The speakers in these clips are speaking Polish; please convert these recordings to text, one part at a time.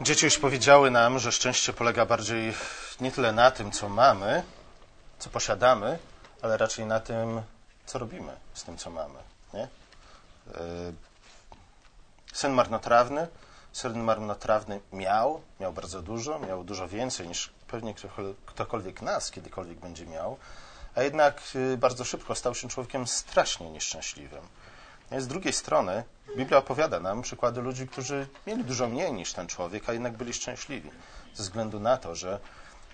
Dzieci już powiedziały nam, że szczęście polega bardziej nie tyle na tym, co mamy, co posiadamy, ale raczej na tym, co robimy z tym, co mamy. Nie? E, syn marnotrawny, syn marnotrawny miał, miał bardzo dużo, miał dużo więcej niż pewnie ktokolwiek nas kiedykolwiek będzie miał, a jednak y, bardzo szybko stał się człowiekiem strasznie nieszczęśliwym. Z drugiej strony Biblia opowiada nam przykłady ludzi, którzy mieli dużo mniej niż ten człowiek, a jednak byli szczęśliwi, ze względu na to, że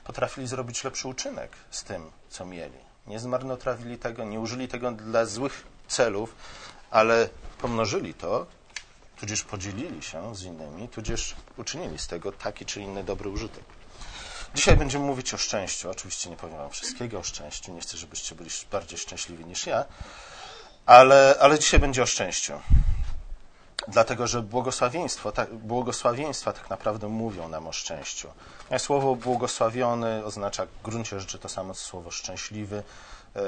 potrafili zrobić lepszy uczynek z tym, co mieli. Nie zmarnotrawili tego, nie użyli tego dla złych celów, ale pomnożyli to, tudzież podzielili się z innymi, tudzież uczynili z tego taki czy inny dobry użytek. Dzisiaj będziemy mówić o szczęściu. Oczywiście nie powiem Wam wszystkiego o szczęściu. Nie chcę, żebyście byli bardziej szczęśliwi niż ja, ale, ale dzisiaj będzie o szczęściu. Dlatego, że błogosławieństwo, tak, błogosławieństwa tak naprawdę mówią nam o szczęściu. Słowo błogosławiony oznacza w gruncie rzeczy to samo co słowo szczęśliwy. E,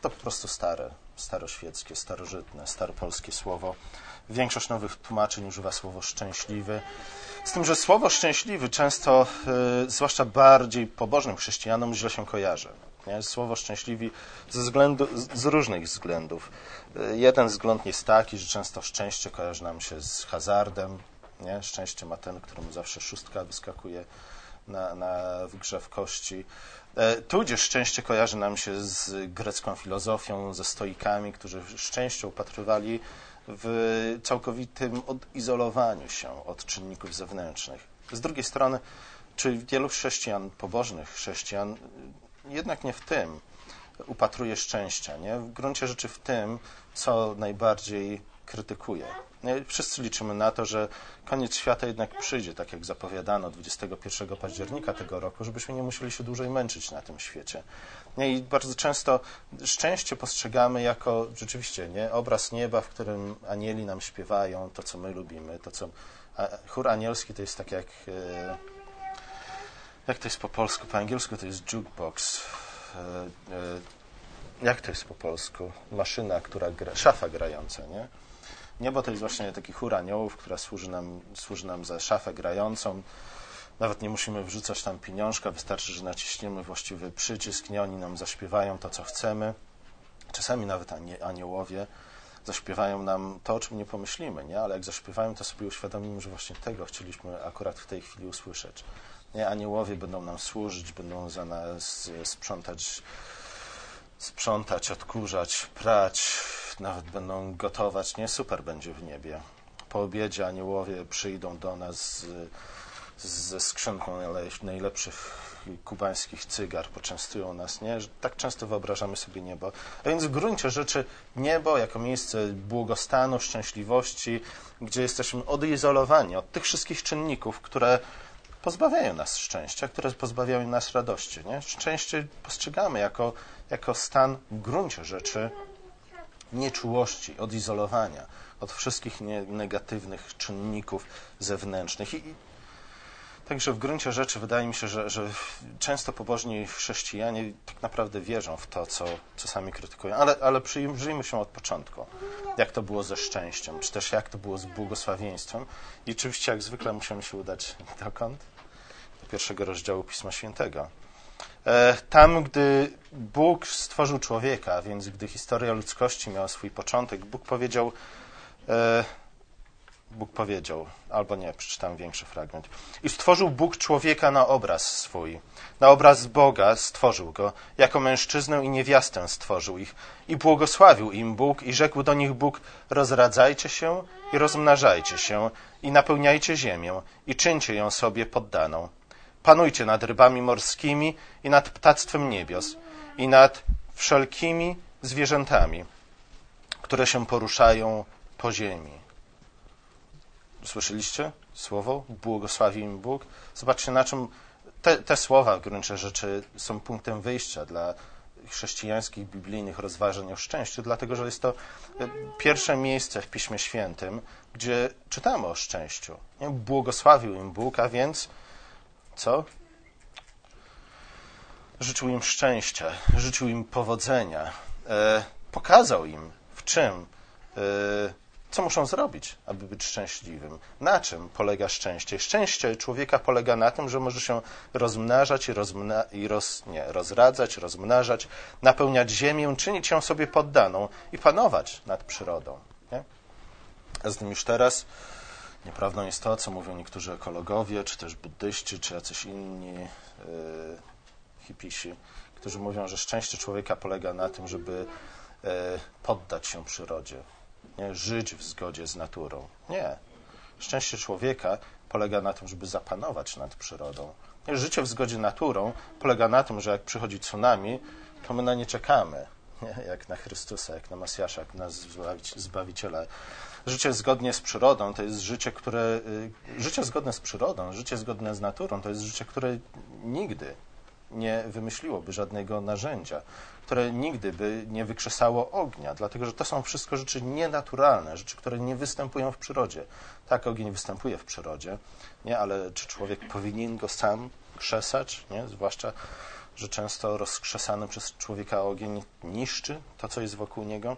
to po prostu stare, staroświeckie, starożytne, staropolskie słowo. Większość nowych tłumaczeń używa słowo szczęśliwy. Z tym, że słowo szczęśliwy często, e, zwłaszcza bardziej pobożnym chrześcijanom, źle się kojarzy. Nie? Słowo szczęśliwi ze względu, z różnych względów. E, jeden wzgląd jest taki, że często szczęście kojarzy nam się z hazardem. Nie? Szczęście ma ten, któremu zawsze szóstka wyskakuje na, na w grze w kości. E, tudzież szczęście kojarzy nam się z grecką filozofią, ze stoikami, którzy szczęście upatrywali w całkowitym odizolowaniu się od czynników zewnętrznych. Z drugiej strony, czy wielu chrześcijan, pobożnych chrześcijan, jednak nie w tym upatruje szczęścia, nie? w gruncie rzeczy w tym, co najbardziej krytykuje. Wszyscy liczymy na to, że koniec świata jednak przyjdzie, tak jak zapowiadano 21 października tego roku, żebyśmy nie musieli się dłużej męczyć na tym świecie. I bardzo często szczęście postrzegamy jako rzeczywiście nie, obraz nieba, w którym anieli nam śpiewają to, co my lubimy, to, co chór anielski to jest tak jak e, jak to jest po polsku, po angielsku to jest jukebox. E, e, jak to jest po polsku? Maszyna, która gra, szafa grająca, nie? Niebo to jest właśnie taki chór aniołów, która służy nam, służy nam za szafę grającą. Nawet nie musimy wrzucać tam pieniążka, wystarczy, że naciśniemy właściwy przycisk, nie oni nam zaśpiewają to, co chcemy. Czasami nawet aniołowie zaśpiewają nam to, o czym nie pomyślimy, nie? ale jak zaśpiewają, to sobie uświadomimy, że właśnie tego chcieliśmy akurat w tej chwili usłyszeć. Nie? Aniołowie będą nam służyć, będą za nas sprzątać, sprzątać, odkurzać, prać, nawet będą gotować. Nie, super będzie w niebie. Po obiedzie aniołowie przyjdą do nas ze skrzynką najlepszych kubańskich cygar, poczęstują nas, nie? Tak często wyobrażamy sobie niebo. A więc w gruncie rzeczy niebo jako miejsce błogostanu, szczęśliwości, gdzie jesteśmy odizolowani od tych wszystkich czynników, które pozbawiają nas szczęścia, które pozbawiają nas radości. Nie? Szczęście postrzegamy jako, jako stan w gruncie rzeczy nieczułości, odizolowania od wszystkich negatywnych czynników zewnętrznych. I, Także w gruncie rzeczy wydaje mi się, że, że, często pobożni chrześcijanie tak naprawdę wierzą w to, co czasami krytykują. Ale, ale przyjrzyjmy się od początku, jak to było ze szczęściem, czy też jak to było z błogosławieństwem. I oczywiście, jak zwykle, musimy się udać dokąd? Do pierwszego rozdziału Pisma Świętego. E, tam, gdy Bóg stworzył człowieka, więc gdy historia ludzkości miała swój początek, Bóg powiedział, e, Bóg powiedział, albo nie, przeczytam większy fragment. I stworzył Bóg człowieka na obraz swój. Na obraz Boga stworzył go. Jako mężczyznę i niewiastę stworzył ich. I błogosławił im Bóg i rzekł do nich Bóg, rozradzajcie się i rozmnażajcie się i napełniajcie ziemię i czyńcie ją sobie poddaną. Panujcie nad rybami morskimi i nad ptactwem niebios i nad wszelkimi zwierzętami, które się poruszają po ziemi. Słyszeliście słowo? Błogosławi im Bóg. Zobaczcie, na czym te, te słowa w gruncie rzeczy są punktem wyjścia dla chrześcijańskich, biblijnych rozważań o szczęściu, dlatego że jest to pierwsze miejsce w Piśmie Świętym, gdzie czytamy o szczęściu. Błogosławił im Bóg, a więc co? Życzył im szczęścia, życzył im powodzenia, e, pokazał im, w czym e, Co muszą zrobić, aby być szczęśliwym? Na czym polega szczęście? Szczęście człowieka polega na tym, że może się rozmnażać i, rozmna- i roz, nie, rozradzać, rozmnażać, napełniać ziemię, czynić ją sobie poddaną i panować nad przyrodą. Nie? A z tym już teraz nieprawdą jest to, co mówią niektórzy ekologowie, czy też buddyści, czy jacyś inni yy, hipisi, którzy mówią, że szczęście człowieka polega na tym, żeby yy, poddać się przyrodzie, nie? żyć w zgodzie z naturą. Nie. Szczęście człowieka polega na tym, żeby zapanować nad przyrodą. Nie? Życie w zgodzie z naturą polega na tym, że jak przychodzi tsunami, to my na nie czekamy. Nie? Jak na Chrystusa, jak na Mesjasza, jak na Zbawiciela. Życie zgodnie z przyrodą to jest życie, które. Y, życie zgodne z przyrodą, życie zgodne z naturą to jest życie, które nigdy nie wymyśliłoby żadnego narzędzia, które nigdy by nie wykrzesało ognia, dlatego że to są wszystko rzeczy nienaturalne, rzeczy, które nie występują w przyrodzie. Tak, ogień występuje w przyrodzie, nie, ale czy człowiek powinien go sam krzesać, nie? zwłaszcza, że często rozkrzesany przez człowieka ogień niszczy to, co jest wokół niego?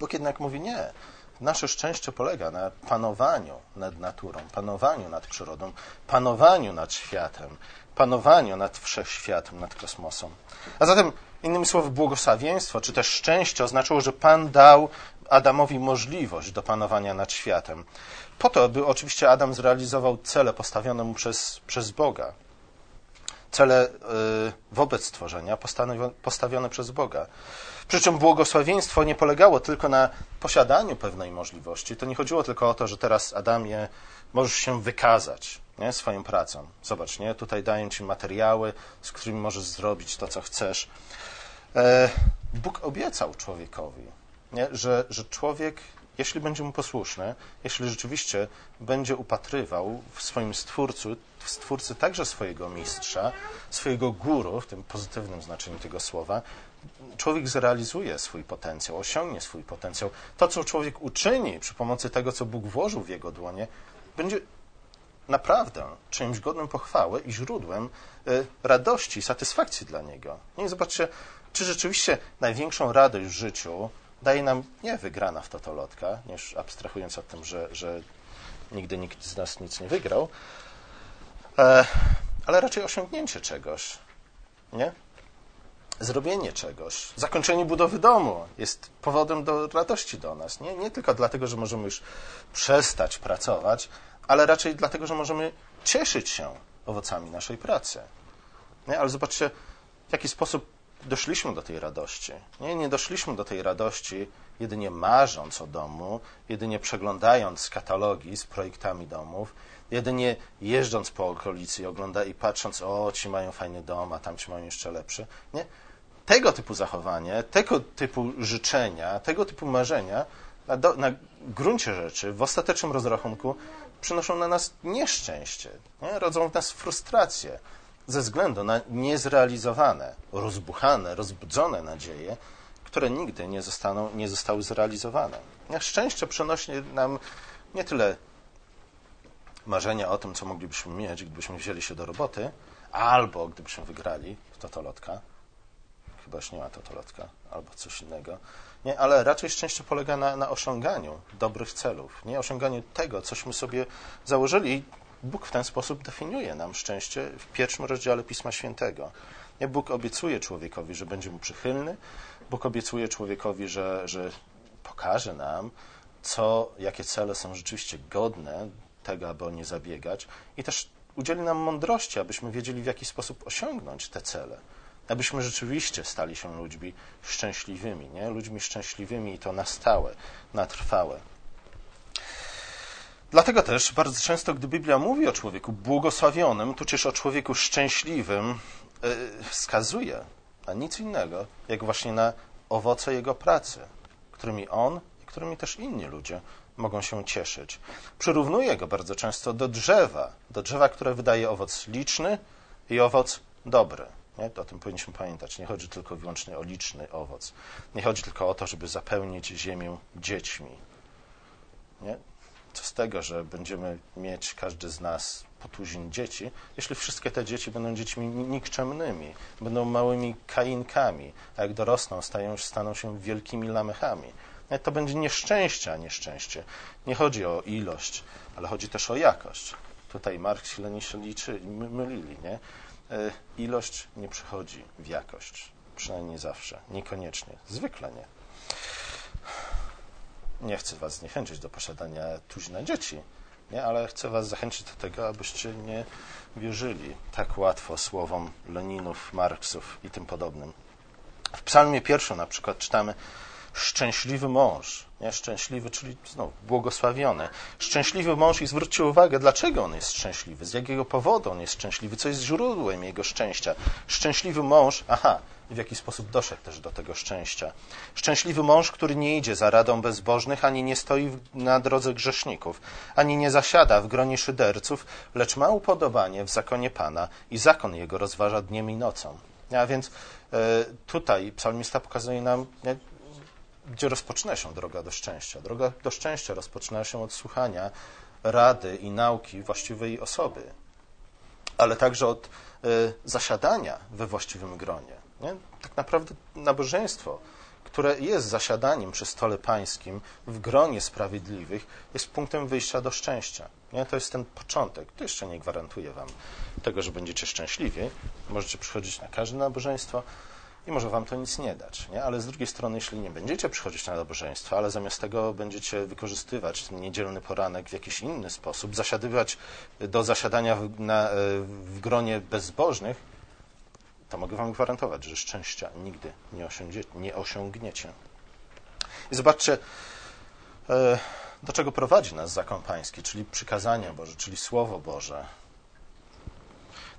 Bóg jednak mówi nie. Nasze szczęście polega na panowaniu nad naturą, panowaniu nad przyrodą, panowaniu nad światem, panowaniu nad wszechświatem, nad kosmosem. A zatem, innymi słowy, błogosławieństwo, czy też szczęście oznaczało, że Pan dał Adamowi możliwość do panowania nad światem. Po to, by oczywiście Adam zrealizował cele postawione mu przez, przez Boga. Cele y, wobec stworzenia postawione przez Boga. Przy czym błogosławieństwo nie polegało tylko na posiadaniu pewnej możliwości. To nie chodziło tylko o to, że teraz Adamie możesz się wykazać nie, swoją pracą. Zobacz, nie, tutaj daję ci materiały, z którymi możesz zrobić to, co chcesz. E, Bóg obiecał człowiekowi, nie, że, że człowiek, jeśli będzie mu posłuszny, jeśli rzeczywiście będzie upatrywał w swoim stwórcu, w stwórcy także swojego mistrza, swojego guru, w tym pozytywnym znaczeniu tego słowa, człowiek zrealizuje swój potencjał, osiągnie swój potencjał. To, co człowiek uczyni przy pomocy tego, co Bóg włożył w jego dłonie, będzie naprawdę czymś godnym pochwały i źródłem y, radości, satysfakcji dla niego. I zobaczcie, czy rzeczywiście największą radość w życiu daje nam nie wygrana w totolotka, niż abstrahując od tym, że, że nigdy nikt z nas nic nie wygrał, e, ale raczej osiągnięcie czegoś. Nie? Zrobienie czegoś, zakończenie budowy domu jest powodem do radości do nas. Nie, nie tylko dlatego, że możemy już przestać pracować, ale raczej dlatego, że możemy cieszyć się owocami naszej pracy. Nie? Ale zobaczcie, w jaki sposób doszliśmy do tej radości. Nie, nie doszliśmy do tej radości jedynie marząc o domu, jedynie przeglądając katalogi z projektami domów, jedynie jeżdżąc po okolicy i ogląda i patrząc, o, ci mają fajny dom, a tam ci mają jeszcze lepszy. Nie? Tego typu zachowanie, tego typu życzenia, tego typu marzenia na, do, na gruncie rzeczy, w ostatecznym rozrachunku, przynoszą na nas nieszczęście, nie? rodzą w nas frustrację ze względu na niezrealizowane, rozbuchane, rozbudzone nadzieje, które nigdy nie, zostaną, nie zostały zrealizowane. Szczęście przynosi nam nie tyle marzenia o tym, co moglibyśmy mieć, gdybyśmy wzięli się do roboty, albo gdybyśmy wygrali w totolotka, chyba już nie ma totolotka, albo coś innego, nie, ale raczej szczęście polega na, na osiąganiu dobrych celów, nie osiąganiu tego, cośmy sobie założyli. Bóg w ten sposób definiuje nam szczęście w pierwszym rozdziale Pisma Świętego. Nie, Bóg obiecuje człowiekowi, że będzie mu przychylny, Bóg obiecuje człowiekowi, że, że pokaże nam, co, jakie cele są rzeczywiście godne tego, aby o nie zabiegać i też udzieli nam mądrości, abyśmy wiedzieli, w jaki sposób osiągnąć te cele abyśmy rzeczywiście stali się ludźmi szczęśliwymi, nie? ludźmi szczęśliwymi i to na stałe, na trwałe. Dlatego też bardzo często, gdy Biblia mówi o człowieku błogosławionym, tudzież o człowieku szczęśliwym, yy, wskazuje na nic innego, jak właśnie na owoce jego pracy, którymi on i którymi też inni ludzie mogą się cieszyć. Przyrównuje go bardzo często do drzewa, do drzewa, które wydaje owoc liczny i owoc dobry. Nie? O tym powinniśmy pamiętać. Nie chodzi tylko i wyłącznie o liczny owoc. Nie chodzi tylko o to, żeby zapełnić ziemię dziećmi. Nie? Co z tego, że będziemy mieć każdy z nas po tuzin dzieci, jeśli wszystkie te dzieci będą dziećmi nikczemnymi, będą małymi kainkami, a jak dorosną, stają, staną się wielkimi lamechami. To będzie nieszczęście, a nieszczęście. Nie chodzi o ilość, ale chodzi też o jakość. Tutaj Marx się liczy, mylili, nie? E, ilość nie przychodzi w jakość. Przynajmniej zawsze. Niekoniecznie. Zwykle nie. Nie chcę Was zniechęcić do posiadania tuzina dzieci, nie? ale chcę Was zachęcić do tego, abyście nie wierzyli tak łatwo słowom Leninów, Marksów i tym podobnym. W psalmie pierwszym na przykład czytamy szczęśliwy mąż, szczęśliwy, czyli znowu błogosławiony. Szczęśliwy mąż i zwróćcie uwagę, dlaczego on jest szczęśliwy, z jakiego powodu on jest szczęśliwy, co jest źródłem jego szczęścia. Szczęśliwy mąż, aha, w jaki sposób doszedł też do tego szczęścia. Szczęśliwy mąż, który nie idzie za radą bezbożnych, ani nie stoi na drodze grzeszników, ani nie zasiada w gronie szyderców, lecz ma upodobanie w zakonie Pana i zakon jego rozważa dniem i nocą. A więc e, tutaj psalmista pokazuje nam, gdzie rozpoczyna się droga do szczęścia. Droga do szczęścia rozpoczyna się od słuchania rady i nauki właściwej osoby, ale także od y, zasiadania we właściwym gronie. Nie? Tak naprawdę nabożeństwo, które jest zasiadaniem przy stole pańskim w gronie sprawiedliwych, jest punktem wyjścia do szczęścia. Nie? To jest ten początek. To jeszcze nie gwarantuje wam tego, że będziecie szczęśliwi. Możecie przychodzić na każde nabożeństwo, i może wam to nic nie dać. Nie? Ale z drugiej strony, jeśli nie będziecie przychodzić na nabożeństwo, ale zamiast tego będziecie wykorzystywać ten niedzielny poranek w jakiś inny sposób, zasiadywać do zasiadania w, na, w gronie bezbożnych, to mogę wam gwarantować, że szczęścia nigdy nie, osiągnie, nie osiągniecie. I zobaczcie, e, do czego prowadzi nas zakon pański, czyli przykazania Boże, czyli Słowo Boże,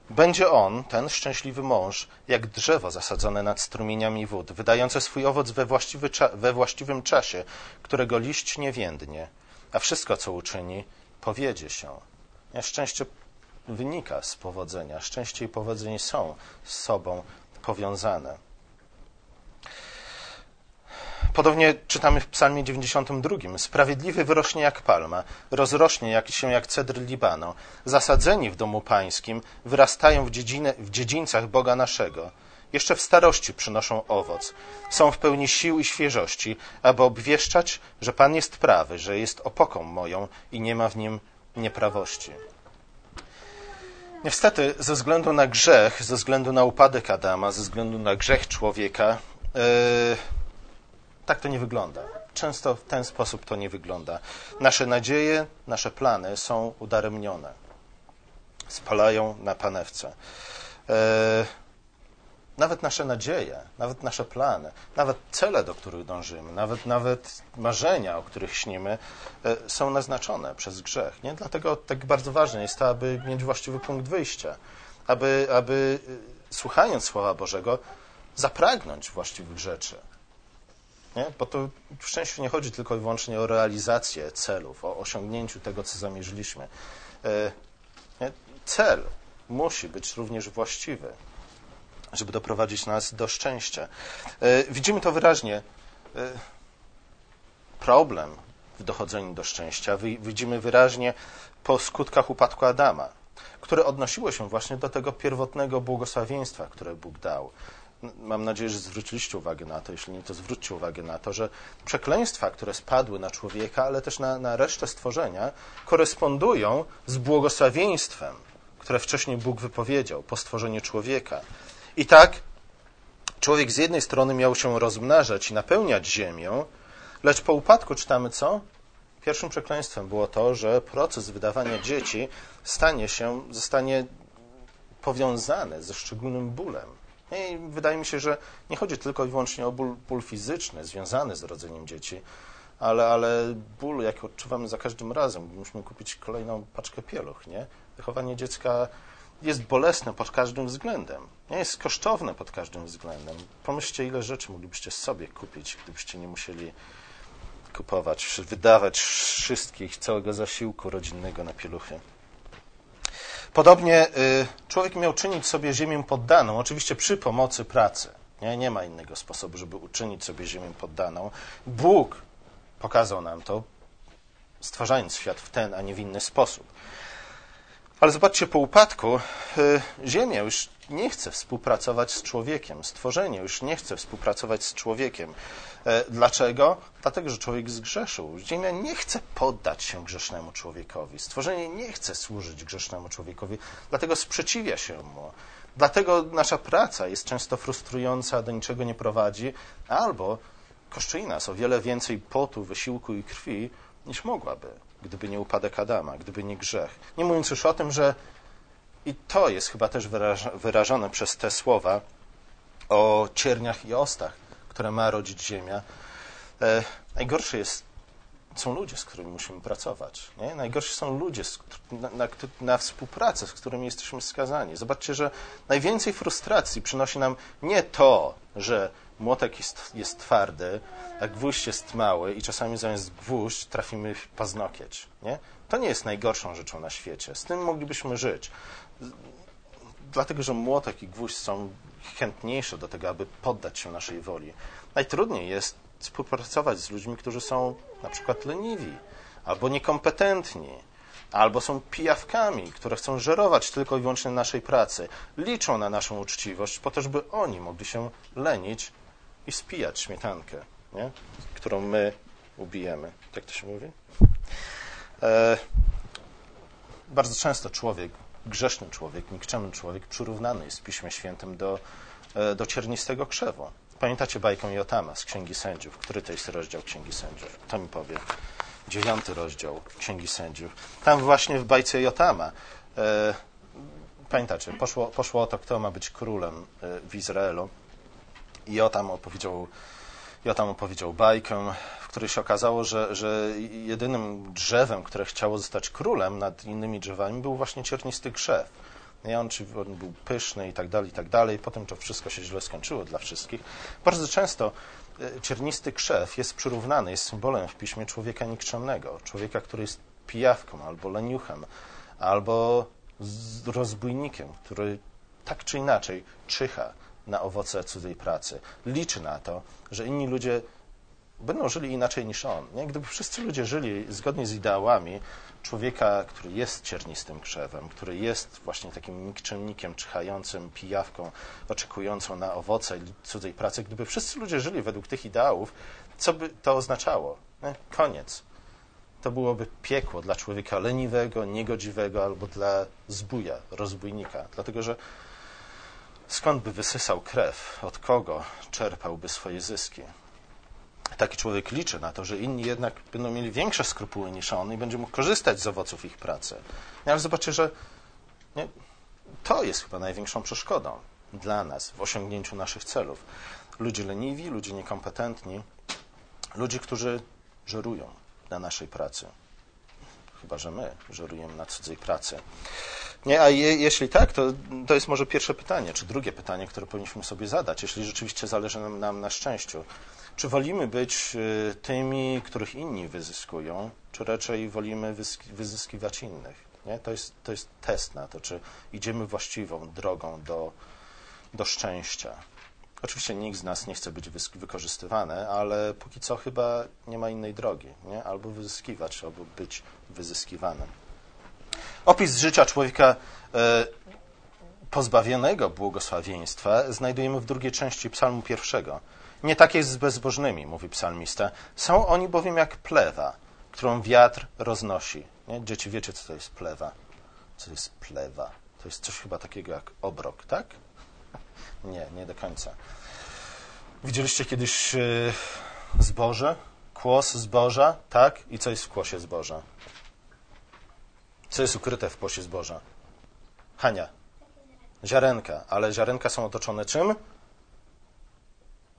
będzie on, ten szczęśliwy mąż, jak drzewo zasadzone nad strumieniami wód, wydające swój owoc we, właściwy we właściwym czasie, którego liść nie więdnie, a wszystko, co uczyni, powiedzie się. Szczęście wynika z powodzenia. Szczęście i powodzenie są z sobą powiązane. Podobnie czytamy w Psalmie 92. Sprawiedliwy wyrośnie jak palma, rozrośnie jak się jak cedr Libanu. Zasadzeni w domu pańskim, wyrastają w, dziedzinę, w dziedzińcach Boga naszego. Jeszcze w starości przynoszą owoc. Są w pełni sił i świeżości, aby obwieszczać, że Pan jest prawy, że jest opoką moją i nie ma w nim nieprawości. Niestety, ze względu na grzech, ze względu na upadek Adama, ze względu na grzech człowieka, yy, tak to nie wygląda. Często w ten sposób to nie wygląda. Nasze nadzieje, nasze plany są udaremnione. Spalają na panewce. E, nawet nasze nadzieje, nawet nasze plany, nawet cele, do których dążymy, nawet, nawet marzenia, o których śnimy, e, są naznaczone przez grzech. Nie? Dlatego tak bardzo ważne jest to, aby mieć właściwy punkt wyjścia, aby, aby e, słuchając Słowa Bożego, zapragnąć właściwych rzeczy, nie? Bo to w szczęściu nie chodzi tylko i wyłącznie o realizację celów, o osiągnięciu tego, co zamierzyliśmy. E, nie? Cel musi być również właściwy, żeby doprowadzić nas do szczęścia. E, widzimy to wyraźnie. E, problem w dochodzeniu do szczęścia widzimy wyraźnie po skutkach upadku Adama, które odnosiło się właśnie do tego pierwotnego błogosławieństwa, które Bóg dał mam nadzieję, że zwróciliście uwagę na to, jeśli nie, to zwróćcie uwagę na to, że przekleństwa, które spadły na człowieka, ale też na, na resztę stworzenia, korespondują z błogosławieństwem, które wcześniej Bóg wypowiedział po stworzeniu człowieka. I tak człowiek z jednej strony miał się rozmnażać i napełniać ziemię, lecz po upadku czytamy co? Pierwszym przekleństwem było to, że proces wydawania dzieci stanie się, zostanie powiązany ze szczególnym bólem. I wydaje mi się, że nie chodzi tylko i wyłącznie o ból, ból fizyczny związany z rodzeniem dzieci, ale, ale ból, jaki odczuwamy za każdym razem, musimy kupić kolejną paczkę pieluch. Nie? Wychowanie dziecka jest bolesne pod każdym względem. Nie jest kosztowne pod każdym względem. Pomyślcie, ile rzeczy moglibyście sobie kupić, gdybyście nie musieli kupować, wydawać wszystkich, całego zasiłku rodzinnego na pieluchy. Podobnie y, człowiek miał czynić sobie ziemię poddaną, oczywiście przy pomocy pracy. Nie, nie ma innego sposobu, żeby uczynić sobie ziemię poddaną. Bóg pokazał nam to, stwarzając świat w ten, a nie w inny sposób. Ale zobaczcie, po upadku y, Ziemia już nie chce współpracować z człowiekiem, stworzenie już nie chce współpracować z człowiekiem. E, dlaczego? Dlatego, że człowiek zgrzeszył. Ziemia nie chce poddać się grzesznemu człowiekowi. Stworzenie nie chce służyć grzesznemu człowiekowi, dlatego sprzeciwia się mu. Dlatego nasza praca jest często frustrująca, do niczego nie prowadzi, albo kosztuje nas o wiele więcej potu, wysiłku i krwi, niż mogłaby, gdyby nie upadek Adama, gdyby nie grzech. Nie mówiąc już o tym, że i to jest chyba też wyrażone przez te słowa o cierniach i ostach, które ma rodzić ziemia. E, najgorsze jest, są ludzie, z którymi musimy pracować. Nie? Najgorsi są ludzie na, na, na współpracę, z którymi jesteśmy skazani. Zobaczcie, że najwięcej frustracji przynosi nam nie to, że młotek jest, jest twardy, a gwóźdź jest mały i czasami zamiast gwóźdź trafimy w paznokieć. Nie? To nie jest najgorszą rzeczą na świecie. Z tym moglibyśmy żyć. Dlatego, że młotek i gwóźdź są chętniejsze do tego, aby poddać się naszej woli. Najtrudniej jest współpracować z ludźmi, którzy są na przykład leniwi, albo niekompetentni, albo są pijawkami, które chcą żerować tylko i wyłącznie naszej pracy. Liczą na naszą uczciwość po to, żeby oni mogli się lenić i spijać śmietankę, nie? którą my ubijemy. Jak to się mówi? E, bardzo często człowiek, grzeszny człowiek, nikczemny człowiek przyrównany jest w Piśmie Świętym do, e, do ciernistego krzewu. Pamiętacie bajkę Jotama z Księgi Sędziów? Który to jest rozdział Księgi Sędziów? To mi powie. Dziewiąty rozdział Księgi Sędziów. Tam właśnie w bajce Jotama e, pamiętacie, poszło, poszło o to, kto ma być królem e, w Izraelu. I Jotam opowiedział, Jotam opowiedział bajkę, w której się okazało, że, że jedynym drzewem, które chciało zostać królem nad innymi drzewami, był właśnie ciernisty krzew. I on, czy on był pyszny i tak dalej, i tak dalej. Potem to wszystko się źle skończyło dla wszystkich. Bardzo często e, ciernisty krzew jest przyrównany, jest symbolem w piśmie człowieka nikczemnego. Człowieka, który jest pijawką, albo leniuchem, albo rozbójnikiem, który tak czy inaczej czyha na owoce cudzej pracy. Liczy na to, że inni ludzie będą żyli inaczej niż on. Nie? Gdyby wszyscy ludzie żyli zgodnie z ideałami człowieka, który jest ciernistym krzewem, który jest właśnie takim nikczemnikiem, czyhającym, pijawką, oczekującą na owoce cudzej pracy, gdyby wszyscy ludzie żyli według tych ideałów, co by to oznaczało? Nie? Koniec. To byłoby piekło dla człowieka leniwego, niegodziwego albo dla zbuja, rozbójnika. Dlatego, że skąd by wysysał krew? Od kogo czerpałby swoje zyski? taki człowiek liczy na to, że inni jednak będą mieli większe skrupuły niż on i będzie mógł korzystać z owoców ich pracy. Ale zobaczcie, że nie, to jest chyba największą przeszkodą dla nas w osiągnięciu naszych celów. Ludzie leniwi, ludzie niekompetentni, ludzie, którzy żerują na naszej pracy. Chyba, że my żerujemy na cudzej pracy. Nie, a je, jeśli tak, to, to jest może pierwsze pytanie, czy drugie pytanie, które powinniśmy sobie zadać, jeśli rzeczywiście zależy nam, nam na szczęściu. Czy wolimy być y, tymi, których inni wyzyskują, czy raczej wolimy wyzyskiwać innych? Nie? To, jest, to jest test na to, czy idziemy właściwą drogą do, do szczęścia. Oczywiście nikt z nas nie chce być wykorzystywany, ale póki co chyba nie ma innej drogi. Nie? Albo wyzyskiwać, albo być wyzyskiwanym. Opis życia człowieka e, pozbawionego błogosławieństwa znajdujemy w drugiej części psalmu pierwszego. Nie tak jest z bezbożnymi, mówi psalmista. Są oni bowiem jak plewa, którą wiatr roznosi. Nie? Dzieci, wiecie, co to jest plewa? Co to jest plewa? To jest coś chyba takiego jak obrok, tak? Nie, nie do końca. Widzieliście kiedyś yy, zboże? Kłos zboża, tak? I co jest w kłosie zboża? Co jest ukryte w kłosie zboża? Hania. Ziarenka. Ale ziarenka są otoczone czym?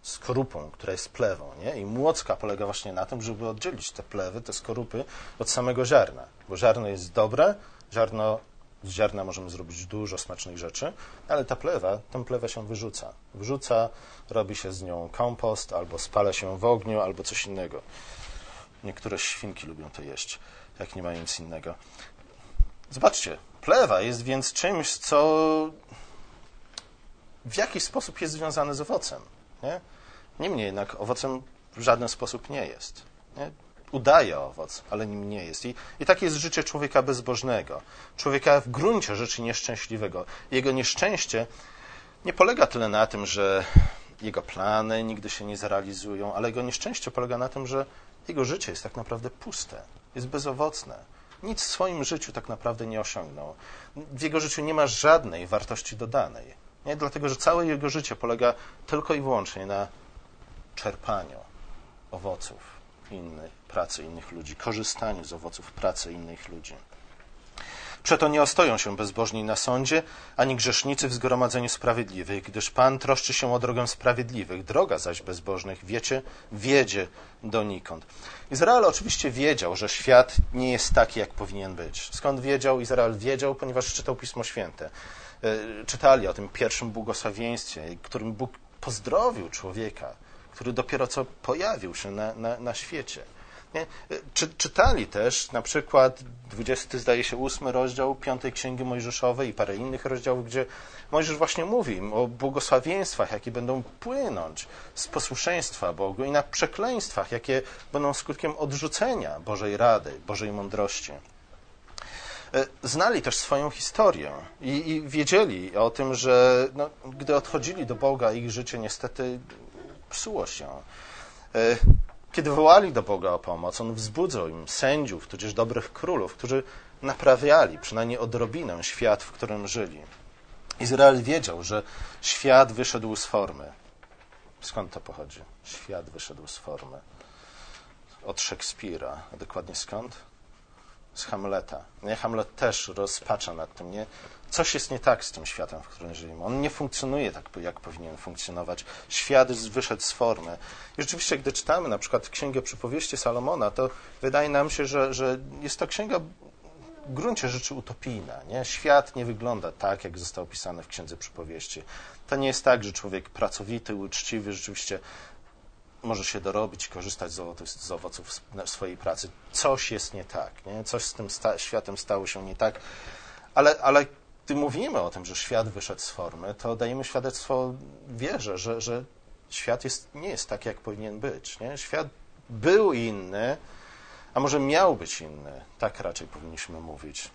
skorupą, która jest plewą. Nie? I młocka polega właśnie na tym, żeby oddzielić te plewy, te skorupy od samego ziarna. Bo ziarno jest dobre, ziarno, z ziarna możemy zrobić dużo smacznych rzeczy, ale ta plewa, tę plewę się wyrzuca. Wyrzuca, robi się z nią kompost, albo spala się w ogniu, albo coś innego. Niektóre świnki lubią to jeść, jak nie mają nic innego. Zobaczcie, plewa jest więc czymś, co w jakiś sposób jest związane z owocem. Nie? Niemniej jednak owocem w żaden sposób nie jest. Nie? udaje owoc, ale nim nie jest. I, I takie jest życie człowieka bezbożnego, człowieka w gruncie rzeczy nieszczęśliwego. Jego nieszczęście nie polega tyle na tym, że jego plany nigdy się nie zrealizują, ale jego nieszczęście polega na tym, że jego życie jest tak naprawdę puste, jest bezowocne. Nic w swoim życiu tak naprawdę nie osiągnął. W jego życiu nie ma żadnej wartości dodanej. Nie? Dlatego, że całe jego życie polega tylko i wyłącznie na czerpaniu owoców innej pracy innych ludzi, korzystaniu z owoców pracy innych ludzi. Przeto nie ostoją się bezbożni na sądzie, ani grzesznicy w zgromadzeniu sprawiedliwych, gdyż Pan troszczy się o drogę sprawiedliwych. Droga zaś bezbożnych, wiecie, wiedzie donikąd. Izrael oczywiście wiedział, że świat nie jest taki, jak powinien być. Skąd wiedział? Izrael wiedział, ponieważ czytał Pismo Święte. E, czytali o tym pierwszym błogosławieństwie, którym Bóg pozdrowił człowieka, który dopiero co pojawił się na, na, na świecie. Nie? Czy, czytali też na przykład 20, zdaje się, 8 rozdział 5 Księgi Mojżeszowej i parę innych rozdziałów, gdzie Mojżesz właśnie mówi o błogosławieństwach, jakie będą płynąć z posłuszeństwa Bogu i na przekleństwach, jakie będą skutkiem odrzucenia Bożej Rady, Bożej mądrości. E, znali też swoją historię i, i wiedzieli o tym, że no, gdy odchodzili do Boga, ich życie niestety psuło się. Kiedy wołali do Boga o pomoc, On wzbudzał im sędziów, tudzież dobrych królów, którzy naprawiali przynajmniej odrobinę świat, w którym żyli. Izrael wiedział, że świat wyszedł z formy. Skąd to pochodzi? Świat wyszedł z formy. Od Szekspira. A dokładnie skąd? Z Hamleta. Nie, Hamlet też rozpacza nad tym. Nie? Coś jest nie tak z tym światem, w którym żyjemy. On nie funkcjonuje tak, jak powinien funkcjonować. Świat wyszedł z formy. I rzeczywiście, gdy czytamy na przykład Księgę Przypowieści Salomona, to wydaje nam się, że, że jest to księga w gruncie rzeczy utopijna. Nie? Świat nie wygląda tak, jak został opisany w Księdze Przypowieści. To nie jest tak, że człowiek pracowity, uczciwy rzeczywiście może się dorobić, korzystać z owoców, z owoców swojej pracy. Coś jest nie tak. Nie? Coś z tym sta światem stało się nie tak. Ale, ale gdy mówimy o tym, że świat wyszedł z formy, to dajemy świadectwo wierze, że, że świat jest, nie jest tak, jak powinien być. Nie? Świat był inny, a może miał być inny. Tak raczej powinniśmy mówić.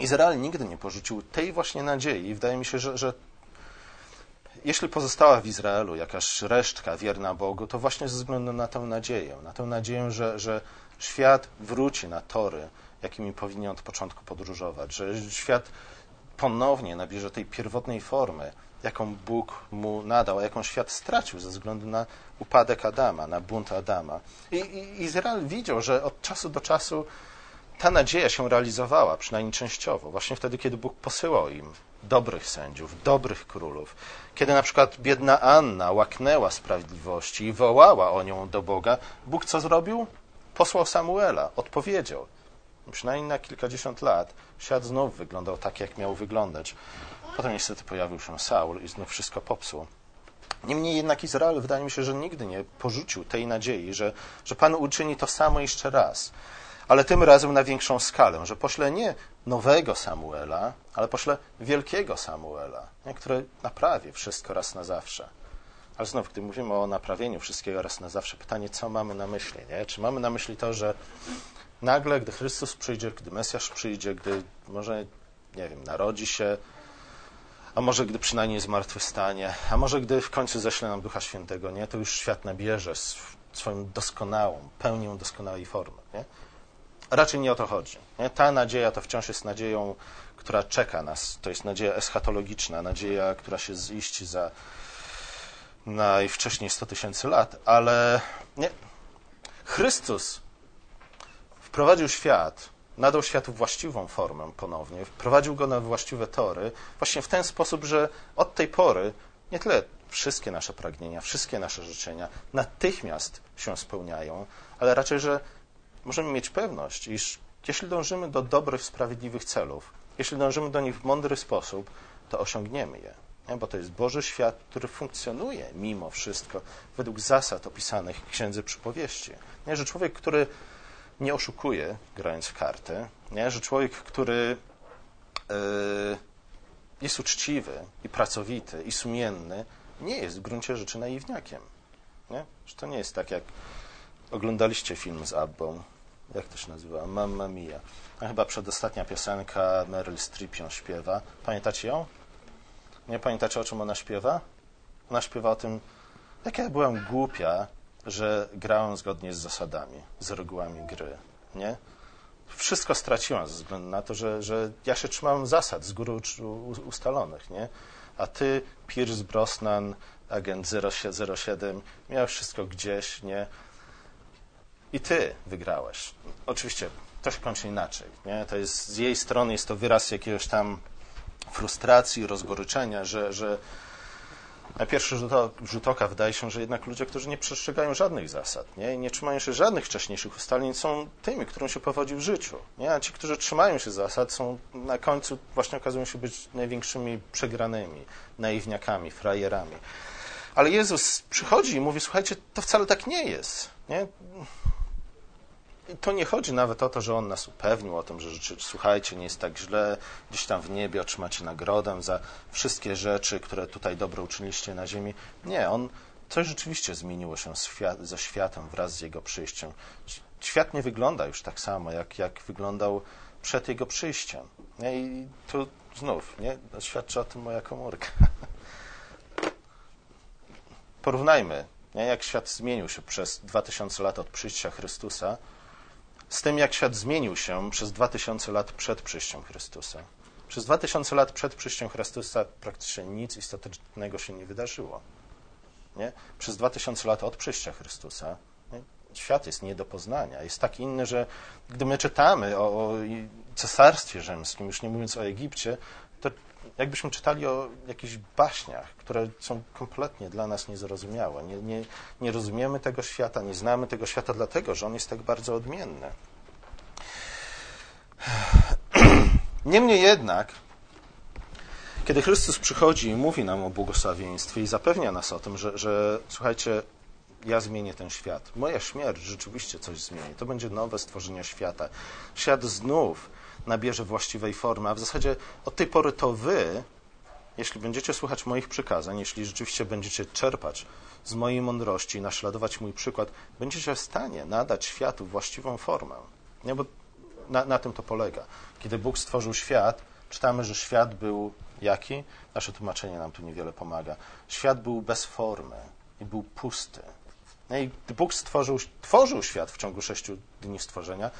Izrael nigdy nie porzucił tej właśnie nadziei. Wydaje mi się, że, że jeśli pozostała w Izraelu jakaś resztka wierna Bogu, to właśnie ze względu na tę nadzieję, na tę nadzieję, że, że świat wróci na tory, jakimi powinien od początku podróżować, że świat ponownie nabierze tej pierwotnej formy, jaką Bóg mu nadał, a jaką świat stracił ze względu na upadek Adama, na bunt Adama. I, Izrael widział, że od czasu do czasu ta nadzieja się realizowała, przynajmniej częściowo, właśnie wtedy, kiedy Bóg posyłał im dobrych sędziów, dobrych królów. Kiedy na przykład biedna Anna łaknęła sprawiedliwości i wołała o nią do Boga, Bóg co zrobił? Posłał Samuela, odpowiedział przynajmniej na kilkadziesiąt lat, świat znów wyglądał tak, jak miał wyglądać. Potem niestety pojawił się Saul i znów wszystko popsuł. Niemniej jednak Izrael wydaje mi się, że nigdy nie porzucił tej nadziei, że, że Pan uczyni to samo jeszcze raz, ale tym razem na większą skalę, że pośle nie nowego Samuela, ale pośle wielkiego Samuela, który naprawi wszystko raz na zawsze. Ale znów, gdy mówimy o naprawieniu wszystkiego raz na zawsze, pytanie, co mamy na myśli? Nie? Czy mamy na myśli to, że nagle, gdy Chrystus przyjdzie, gdy Mesjasz przyjdzie, gdy może, nie wiem, narodzi się, a może gdy przynajmniej zmartwychwstanie, a może gdy w końcu ześle nam Ducha Świętego, nie, to już świat nabierze swoją doskonałą, pełnią doskonałej formy. Nie? Raczej nie o to chodzi. Nie? Ta nadzieja to wciąż jest nadzieją, która czeka nas. To jest nadzieja eschatologiczna, nadzieja, która się ziści za najwcześniej 100 tysięcy lat, ale nie. Chrystus wprowadził świat, nadał światu właściwą formę ponownie, wprowadził go na właściwe tory, właśnie w ten sposób, że od tej pory nie tyle wszystkie nasze pragnienia, wszystkie nasze życzenia natychmiast się spełniają, ale raczej, że możemy mieć pewność, iż jeśli dążymy do dobrych, sprawiedliwych celów, jeśli dążymy do nich w mądry sposób, to osiągniemy je. Nie? Bo to jest Boży świat, który funkcjonuje mimo wszystko według zasad opisanych w Księdze Przypowieści. Nie? Że człowiek, który nie oszukuje, grając w karty, nie? że człowiek, który yy, jest uczciwy i pracowity i sumienny, nie jest w gruncie rzeczy naiwniakiem. Nie? Że to nie jest tak jak oglądaliście film z Abbą. Jak to się nazywa? Mamma Mia. A chyba przedostatnia piosenka Meryl Streep ją śpiewa. Pamiętacie ją? Nie pamiętacie, o czym ona śpiewa? Ona śpiewa o tym, jak ja byłam głupia, że grałem zgodnie z zasadami, z regułami gry. Nie? Wszystko straciłam ze względu na to, że, że ja się trzymałem zasad z góry ustalonych. Nie? A ty, Pierce Brosnan, agent 007, miałeś wszystko gdzieś, nie? I ty wygrałeś. Oczywiście to się kończy inaczej. Nie? To jest, z jej strony jest to wyraz jakiegoś tam frustracji, rozgoryczenia, że, że na pierwszy rzut, oka wydaje się, że jednak ludzie, którzy nie przestrzegają żadnych zasad nie? nie trzymają się żadnych wcześniejszych ustaleń, są tymi, którym się powodzi w życiu. Nie? A ci, którzy trzymają się zasad, są na końcu właśnie okazują się być największymi przegranymi, naiwniakami, frajerami. Ale Jezus przychodzi i mówi, słuchajcie, to wcale tak nie jest. Nie? To nie chodzi nawet o to, że On nas upewnił o tym, że słuchajcie, nie jest tak źle, gdzieś tam w niebie otrzymacie nagrodę za wszystkie rzeczy, które tutaj dobro uczyniliście na ziemi. Nie, On, coś rzeczywiście zmieniło się ze światem wraz z Jego przyjściem. Świat nie wygląda już tak samo, jak, jak wyglądał przed Jego przyjściem. Nie? I tu znów, nie? Świadczy o tym moja komórka. Porównajmy, nie? jak świat zmienił się przez 2000 lat od przyjścia Chrystusa, z tym, jak świat zmienił się przez 2000 lat przed przyjściem Chrystusa. Przez 2000 lat przed przyjściem Chrystusa praktycznie nic istotnego się nie wydarzyło. Nie? Przez 2000 lat od przyjścia Chrystusa nie? świat jest nie do poznania. Jest tak inny, że gdy my czytamy o, o cesarstwie rzymskim, już nie mówiąc o Egipcie, to jakbyśmy czytali o jakichś baśniach, które są kompletnie dla nas niezrozumiałe. Nie, nie, nie rozumiemy tego świata, nie znamy tego świata, dlatego że on jest tak bardzo odmienny. Niemniej jednak, kiedy Chrystus przychodzi i mówi nam o błogosławieństwie i zapewnia nas o tym, że, że słuchajcie, ja zmienię ten świat. Moja śmierć rzeczywiście coś zmieni. To będzie nowe stworzenie świata. Świat znów nabierze właściwej formy, a w zasadzie od tej pory to wy, jeśli będziecie słuchać moich przykazań, jeśli rzeczywiście będziecie czerpać z mojej mądrości, naśladować mój przykład, będziecie w stanie nadać światu właściwą formę. Nie, bo na, na tym to polega. Kiedy Bóg stworzył świat, czytamy, że świat był jaki? Nasze tłumaczenie nam tu niewiele pomaga. Świat był bez formy i był pusty. No i Bóg stworzył, tworzył świat w ciągu sześciu dni stworzenia,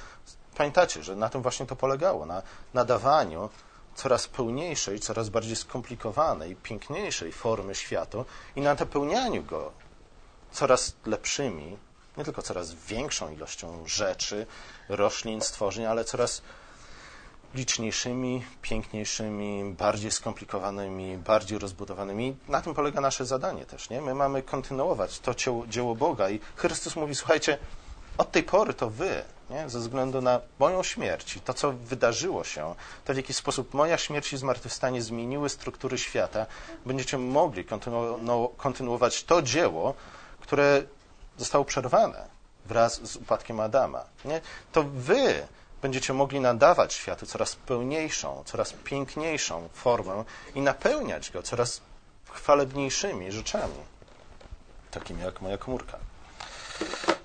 Pamiętacie, że na tym właśnie to polegało, na nadawaniu coraz pełniejszej, coraz bardziej skomplikowanej, piękniejszej formy światu i na napełnianiu go coraz lepszymi, nie tylko coraz większą ilością rzeczy, roślin, stworzeń, ale coraz liczniejszymi, piękniejszymi, bardziej skomplikowanymi, bardziej rozbudowanymi. Na tym polega nasze zadanie też, nie? My mamy kontynuować to dzieło Boga i Chrystus mówi, słuchajcie, od tej pory to wy nie? ze względu na moją śmierć i to, co wydarzyło się, to w jaki sposób moja śmierć i zmartwychwstanie zmieniły struktury świata, będziecie mogli kontynu no, kontynuować to dzieło, które zostało przerwane wraz z upadkiem Adama. Nie? To wy będziecie mogli nadawać światu coraz pełniejszą, coraz piękniejszą formę i napełniać go coraz chwalebniejszymi rzeczami, takimi jak moja komórka.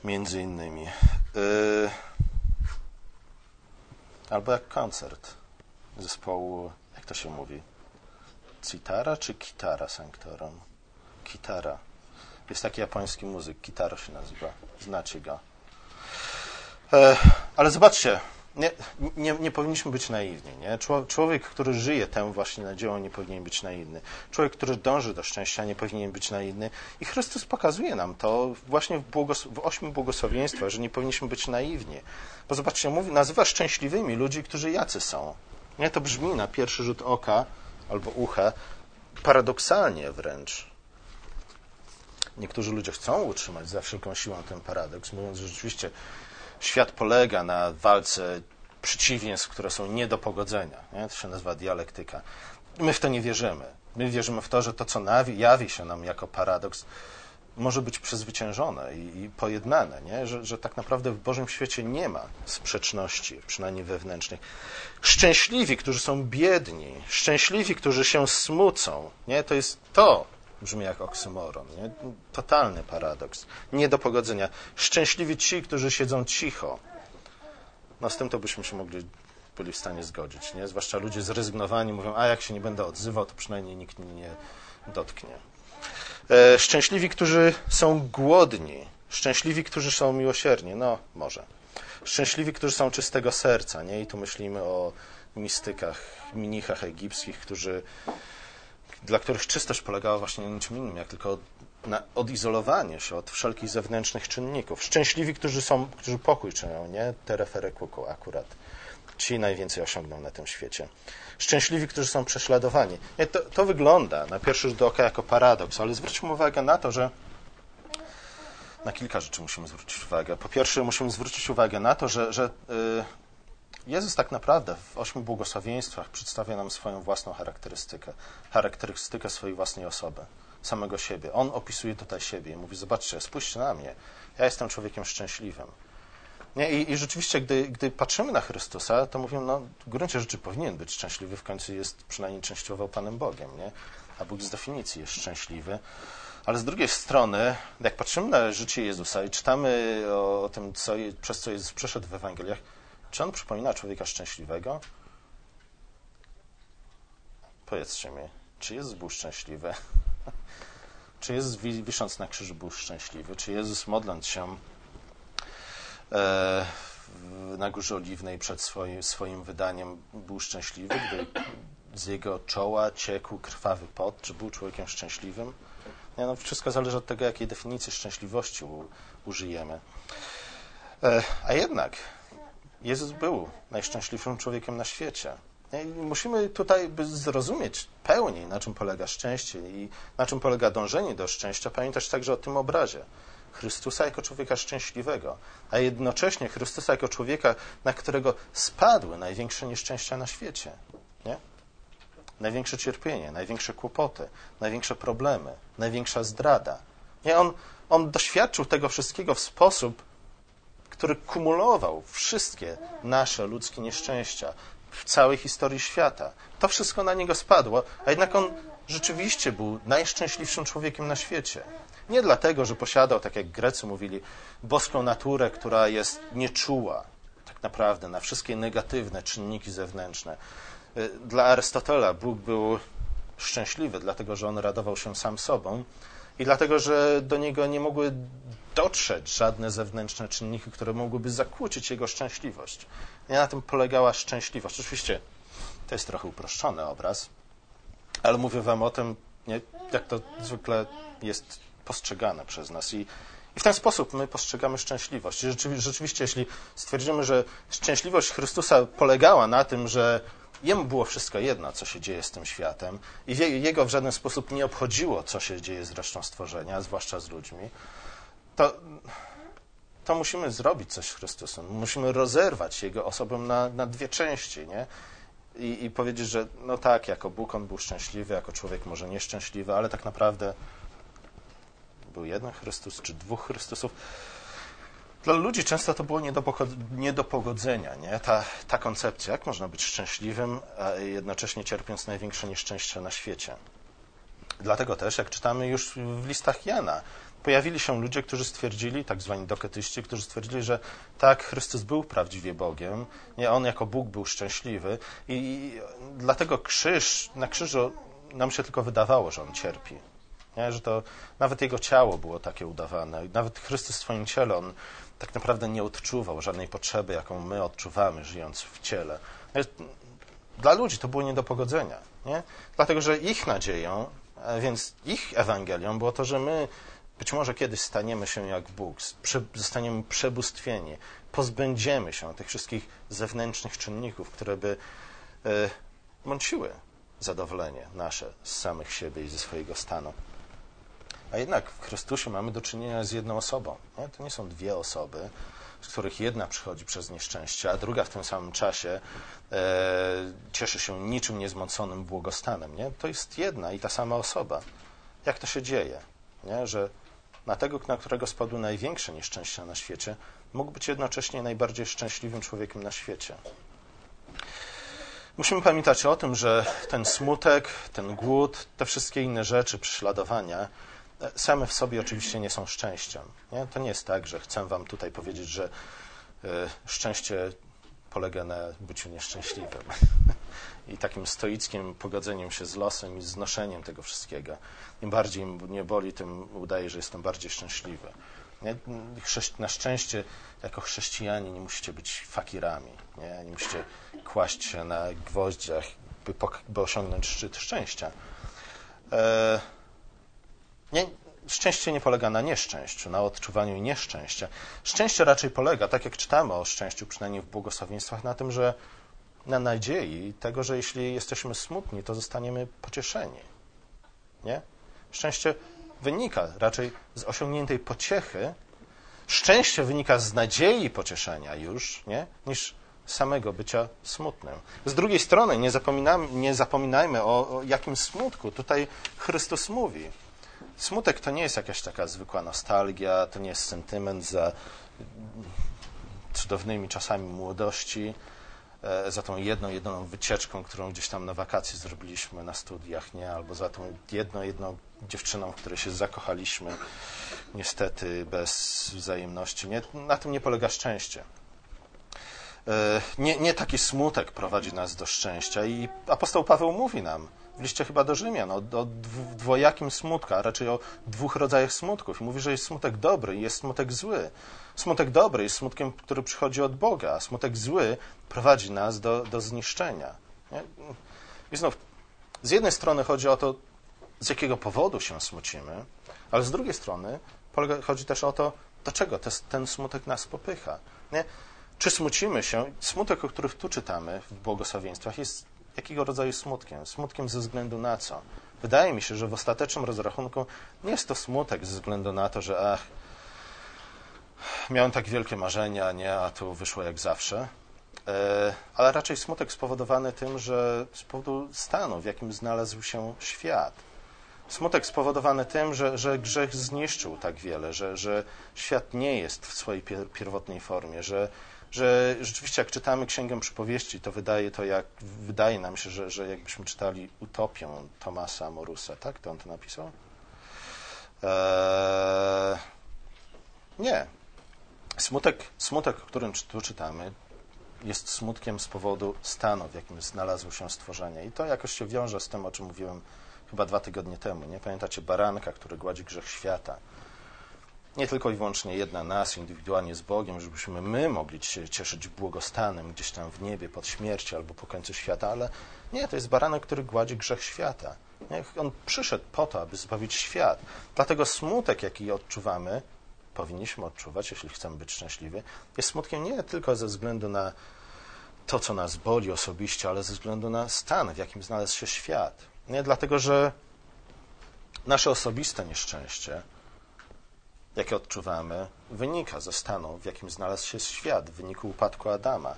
Między innymi. Yy... Albo jak koncert zespołu, jak to się mówi? Citara czy Kitara Sanctorum? Kitara. Jest taki japoński muzyk, Kitaro się nazywa. Znacie go. E, ale zobaczcie, nie, nie, nie, powinniśmy być naiwni. Nie? Człowiek, który żyje tę właśnie nadzieją, nie powinien być naiwny. Człowiek, który dąży do szczęścia, nie powinien być naiwny. I Chrystus pokazuje nam to właśnie w, błogos- w ośmiu błogosławieństwach, że nie powinniśmy być naiwni. Bo zobaczcie, mówi, nazywa szczęśliwymi ludzi, którzy jacy są. Nie? To brzmi na pierwszy rzut oka albo ucha paradoksalnie wręcz. Niektórzy ludzie chcą utrzymać za wszelką siłą ten paradoks, mówiąc, że rzeczywiście świat polega na walce przeciwieństw, które są nie do pogodzenia. Nie? To się nazywa dialektyka. My w to nie wierzymy. My wierzymy w to, że to, co jawi się nam jako paradoks, może być przezwyciężone i, i pojednane, nie? Że, że tak naprawdę w Bożym świecie nie ma sprzeczności, przynajmniej wewnętrznych. Szczęśliwi, którzy są biedni, szczęśliwi, którzy się smucą, nie? to jest to, Brzmi jak oksymoron. Nie? Totalny paradoks. Nie do pogodzenia. Szczęśliwi ci, którzy siedzą cicho. No z tym to byśmy się mogli byli w stanie zgodzić. Nie? Zwłaszcza ludzie zrezygnowani mówią, a jak się nie będę odzywał, to przynajmniej nikt mnie nie dotknie. E, szczęśliwi, którzy są głodni. Szczęśliwi, którzy są miłosierni. No, może. Szczęśliwi, którzy są czystego serca. Nie? I tu myślimy o mistykach, mnichach egipskich, którzy, dla których czystość polegała właśnie na niczym innym, jak tylko na odizolowanie się od wszelkich zewnętrznych czynników. Szczęśliwi, którzy są, którzy pokój czynią, nie? Terefere kuku akurat. Ci najwięcej osiągną na tym świecie. Szczęśliwi, którzy są prześladowani. Nie, to, to wygląda na pierwszy rzut oka jako paradoks, ale zwróćmy uwagę na to, że na kilka rzeczy musimy zwrócić uwagę. Po pierwsze, musimy zwrócić uwagę na to, że, że yy, Jezus tak naprawdę w ośmiu błogosławieństwach przedstawia nam swoją własną charakterystykę, charakterystykę swojej własnej osoby, samego siebie. On opisuje tutaj siebie i mówi: Zobaczcie, spójrzcie na mnie, ja jestem człowiekiem szczęśliwym. Nie? I, I, rzeczywiście, gdy, gdy patrzymy na Chrystusa, to mówimy, no w gruncie rzeczy powinien być szczęśliwy, w końcu jest przynajmniej częściowo Panem Bogiem, nie? a Bóg z definicji jest szczęśliwy. Ale z drugiej strony, jak patrzymy na życie Jezusa i czytamy o, o tym, co, przez co Jezus przeszedł w Ewangeliach, czy on przypomina człowieka szczęśliwego? Powiedzcie mi, czy Jezus był szczęśliwy? Czy Jezus wisząc na krzyżu był szczęśliwy? Czy Jezus modląc się e, na Górze Oliwnej przed swoim, swoim wydaniem był szczęśliwy, gdy z jego czoła ciekł krwawy pot? Czy był człowiekiem szczęśliwym? Nie, no, wszystko zależy od tego, jakiej definicji szczęśliwości użyjemy. E, a jednak Jezus był najszczęśliwszym człowiekiem na świecie. I musimy tutaj zrozumieć pełniej, na czym polega szczęście i na czym polega dążenie do szczęścia, pamiętać także o tym obrazie. Chrystusa jako człowieka szczęśliwego, a jednocześnie Chrystusa jako człowieka, na którego spadły największe nieszczęścia na świecie. Nie? Największe cierpienie, największe kłopoty, największe problemy, największa zdrada. Nie? On, on doświadczył tego wszystkiego w sposób, który kumulował wszystkie nasze ludzkie nieszczęścia w całej historii świata. To wszystko na niego spadło, a jednak on rzeczywiście był najszczęśliwszym człowiekiem na świecie. Nie dlatego, że posiadał, tak jak Grecy mówili, boską naturę, która jest nieczuła tak naprawdę na wszystkie negatywne czynniki zewnętrzne. Y, dla Arystotela Bóg był szczęśliwy, dlatego że on radował się sam sobą i dlatego, że do niego nie mogły dotrzeć żadne zewnętrzne czynniki, które mogłyby zakłócić jego szczęśliwość. Nie na tym polegała szczęśliwość. Oczywiście to jest trochę uproszczony obraz, ale mówię wam o tym, nie, jak to zwykle jest postrzegane przez nas. I, I, w ten sposób my postrzegamy szczęśliwość. Rzeczywiście, rzeczywiście, jeśli stwierdzimy, że szczęśliwość Chrystusa polegała na tym, że Jemu było wszystko jedno, co się dzieje z tym światem i jego w żaden sposób nie obchodziło, co się dzieje z resztą stworzenia, zwłaszcza z ludźmi, to, to musimy zrobić coś z Chrystusem. Musimy rozerwać Jego osobę na, na dwie części, nie? I, I, powiedzieć, że no tak, jako Bóg on był szczęśliwy, jako człowiek może nieszczęśliwy, ale tak naprawdę był jeden Chrystus czy dwóch Chrystusów. Dla ludzi często to było nie do, pogodzenia, nie? Ta, ta koncepcja, jak można być szczęśliwym, a jednocześnie cierpiąc największe nieszczęście na świecie. Dlatego też, jak czytamy już w listach Jana, pojawili się ludzie, którzy stwierdzili, tak zwani doketyści, którzy stwierdzili, że tak, Chrystus był prawdziwie Bogiem, nie On jako Bóg był szczęśliwy i, dlatego krzyż, na krzyżu nam się tylko wydawało, że On cierpi. Nie? Że to nawet Jego ciało było takie udawane. Nawet Chrystus w swoim ciele, On tak naprawdę nie odczuwał żadnej potrzeby, jaką my odczuwamy, żyjąc w ciele. Dla ludzi to było nie do pogodzenia. Nie? Dlatego, że ich nadzieją, więc ich Ewangelią było to, że my być może kiedyś staniemy się jak Bóg, zostaniemy przebóstwieni, pozbędziemy się tych wszystkich zewnętrznych czynników, które by e, mąciły zadowolenie nasze z samych siebie i ze swojego stanu. A jednak w Chrystusie mamy do czynienia z jedną osobą. Nie? To nie są dwie osoby, z których jedna przychodzi przez nieszczęście, a druga w tym samym czasie e, cieszy się niczym niezmąconym błogostanem. Nie? To jest jedna i ta sama osoba. Jak to się dzieje? Nie? Że na tego, na którego spadły największe nieszczęścia na świecie, mógł być jednocześnie najbardziej szczęśliwym człowiekiem na świecie. Musimy pamiętać o tym, że ten smutek, ten głód, te wszystkie inne rzeczy, prześladowania, e, same w sobie oczywiście nie są szczęściem. Nie? To nie jest tak, że chcę Wam tutaj powiedzieć, że y, szczęście polega na byciu nieszczęśliwym i takim stoickim pogodzeniem się z losem i znoszeniem tego wszystkiego. Im bardziej mnie boli, tym udaje, że jestem bardziej szczęśliwy. Na szczęście, jako chrześcijanie, nie musicie być fakirami. Nie, nie musicie kłaść się na gwoździach, by, by osiągnąć szczyt szczęścia. E, nie, szczęście nie polega na nieszczęściu, na odczuwaniu nieszczęścia. Szczęście raczej polega, tak jak czytamy o szczęściu, przynajmniej w błogosławieństwach, na tym, że na nadziei tego, że jeśli jesteśmy smutni, to zostaniemy pocieszeni. Nie? Szczęście wynika raczej z osiągniętej pociechy. Szczęście wynika z nadziei pocieszenia już, nie? niż samego bycia smutnym. Z drugiej strony nie, nie zapominajmy o, o jakim smutku tutaj Chrystus mówi. Smutek to nie jest jakaś taka zwykła nostalgia, to nie jest sentyment za cudownymi czasami młodości, e, za tą jedną, jedyną wycieczką, którą gdzieś tam na wakacje zrobiliśmy na studiach, nie? Albo za tą jedną, jedną dziewczyną, w której się zakochaliśmy, niestety bez wzajemności. Nie? Na tym nie polega szczęście. E, nie, nie taki smutek prowadzi nas do szczęścia i apostoł Paweł mówi nam, liście chyba do Rzymian, o, o dwojakim smutku, a raczej o dwóch rodzajach smutków. Mówi, że jest smutek dobry i jest smutek zły. Smutek dobry jest smutkiem, który przychodzi od Boga, a smutek zły prowadzi nas do, do zniszczenia. Nie? I znów, z jednej strony chodzi o to, z jakiego powodu się smucimy, ale z drugiej strony chodzi też o to, do czego ten smutek nas popycha. Nie? Czy smucimy się? Smutek, o których tu czytamy w błogosławieństwach, jest jakiego rodzaju smutkiem? Smutkiem ze względu na co? Wydaje mi się, że w ostatecznym rozrachunku nie jest to smutek ze względu na to, że ach, miałem tak wielkie marzenia, nie, a tu wyszło jak zawsze. E, ale raczej smutek spowodowany tym, że z powodu stanu, w jakim znalazł się świat. Smutek spowodowany tym, że, że grzech zniszczył tak wiele, że, że świat nie jest w swojej pierwotnej formie, że że rzeczywiście jak czytamy Księgę Przypowieści, to wydaje, to jak, wydaje nam się, że, że jakbyśmy czytali utopię Tomasa Morusa, tak? To on to napisał? Eee, nie. Smutek, smutek, o którym tu czytamy, jest smutkiem z powodu stanu, w jakim znalazło się stworzenie. I to jakoś się wiąże z tym, o czym mówiłem chyba dwa tygodnie temu. Nie pamiętacie baranka, który gładzi grzech świata nie tylko i wyłącznie jedna nas indywidualnie z Bogiem, żebyśmy my mogli się cieszyć błogostanem gdzieś tam w niebie, pod śmiercią albo po końcu świata, ale nie, to jest baranek, który gładzi grzech świata. On przyszedł po to, aby zbawić świat. Dlatego smutek, jaki odczuwamy, powinniśmy odczuwać, jeśli chcemy być szczęśliwi, jest smutkiem nie tylko ze względu na to, co nas boli osobiście, ale ze względu na stan, w jakim znalazł się świat. Nie dlatego, że nasze osobiste nieszczęście, jakie odczuwamy, wynika ze stanu, w jakim znalazł się świat, w wyniku upadku Adama.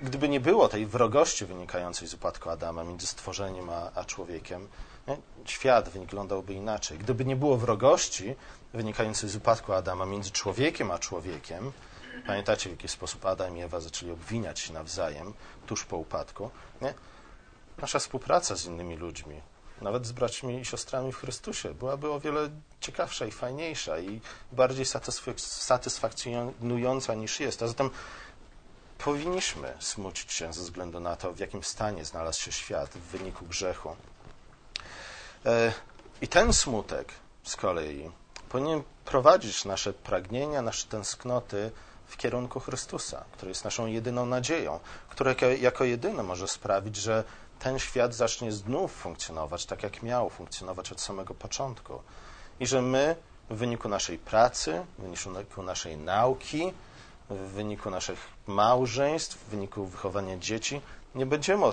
Gdyby nie było tej wrogości wynikającej z upadku Adama między stworzeniem a, a człowiekiem, nie? świat wyglądałby inaczej. Gdyby nie było wrogości wynikającej z upadku Adama między człowiekiem a człowiekiem, pamiętacie w jaki sposób Adam i Ewa zaczęli obwiniać się nawzajem tuż po upadku, nie? nasza współpraca z innymi ludźmi, nawet z braćmi i siostrami w Chrystusie, byłaby o wiele ciekawsza i fajniejsza i bardziej satysfakcjonująca niż jest. A zatem powinniśmy smucić się ze względu na to, w jakim stanie znalazł się świat w wyniku grzechu. E, I ten smutek z kolei powinien prowadzić nasze pragnienia, nasze tęsknoty w kierunku Chrystusa, który jest naszą jedyną nadzieją, który jako jedyny może sprawić, że ten świat zacznie znów funkcjonować tak, jak miał funkcjonować od samego początku. I że my w wyniku naszej pracy, w wyniku naszej nauki, w wyniku naszych małżeństw, w wyniku wychowania dzieci, nie będziemy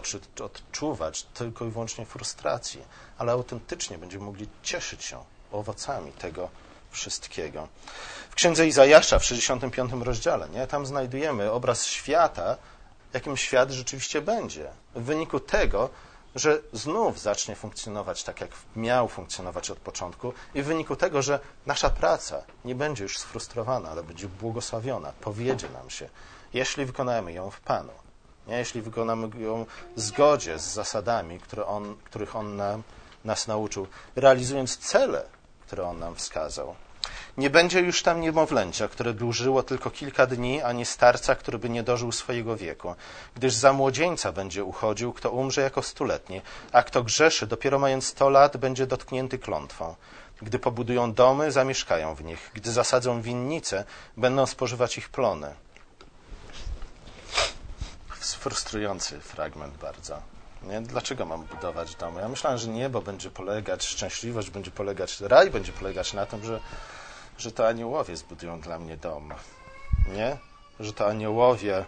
odczuwać tylko i wyłącznie frustracji, ale autentycznie będziemy mogli cieszyć się owocami tego wszystkiego. W księdze Izajasza w 65 rozdziale, nie, tam znajdujemy obraz świata, jakim świat rzeczywiście będzie. W wyniku tego, że znów zacznie funkcjonować tak, jak miał funkcjonować od początku, i w wyniku tego, że nasza praca nie będzie już sfrustrowana, ale będzie błogosławiona, powiedzie nam się, jeśli wykonamy ją w Panu. Nie? Jeśli wykonamy ją w zgodzie z zasadami, które on, których On nam, nas nauczył, realizując cele, które On nam wskazał. Nie będzie już tam niemowlęcia, które by żyło tylko kilka dni, ani starca, który by nie dożył swojego wieku, gdyż za młodzieńca będzie uchodził, kto umrze jako stuletni, a kto grzeszy, dopiero mając sto lat, będzie dotknięty klątwą. Gdy pobudują domy, zamieszkają w nich. Gdy zasadzą winnice, będą spożywać ich plony. Frustrujący fragment bardzo. Nie? Dlaczego mam budować domy? Ja myślałem, że niebo będzie polegać, szczęśliwość będzie polegać, raj będzie polegać na tym, że, że to aniołowie zbudują dla mnie dom. Nie? Że to aniołowie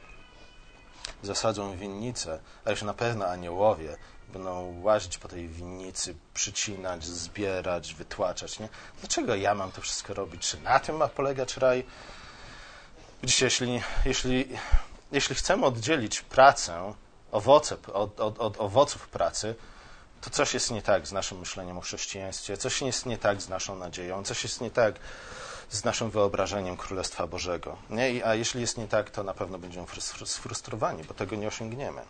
zasadzą winnicę, a już na pewno aniołowie będą łazić po tej winnicy, przycinać, zbierać, wytłaczać. Nie? Dlaczego ja mam to wszystko robić? Czy na tym ma polegać raj? Widzicie, jeśli, jeśli, jeśli chcemy oddzielić pracę, owoce, od, od, od owoców pracy, to coś jest nie tak z naszym myśleniem o chrześcijaństwie, coś jest nie tak z naszą nadzieją, coś jest nie tak z naszym wyobrażeniem Królestwa Bożego. Nie? A jeśli jest nie tak, to na pewno będziemy sfrustrowani, bo tego nie osiągniemy.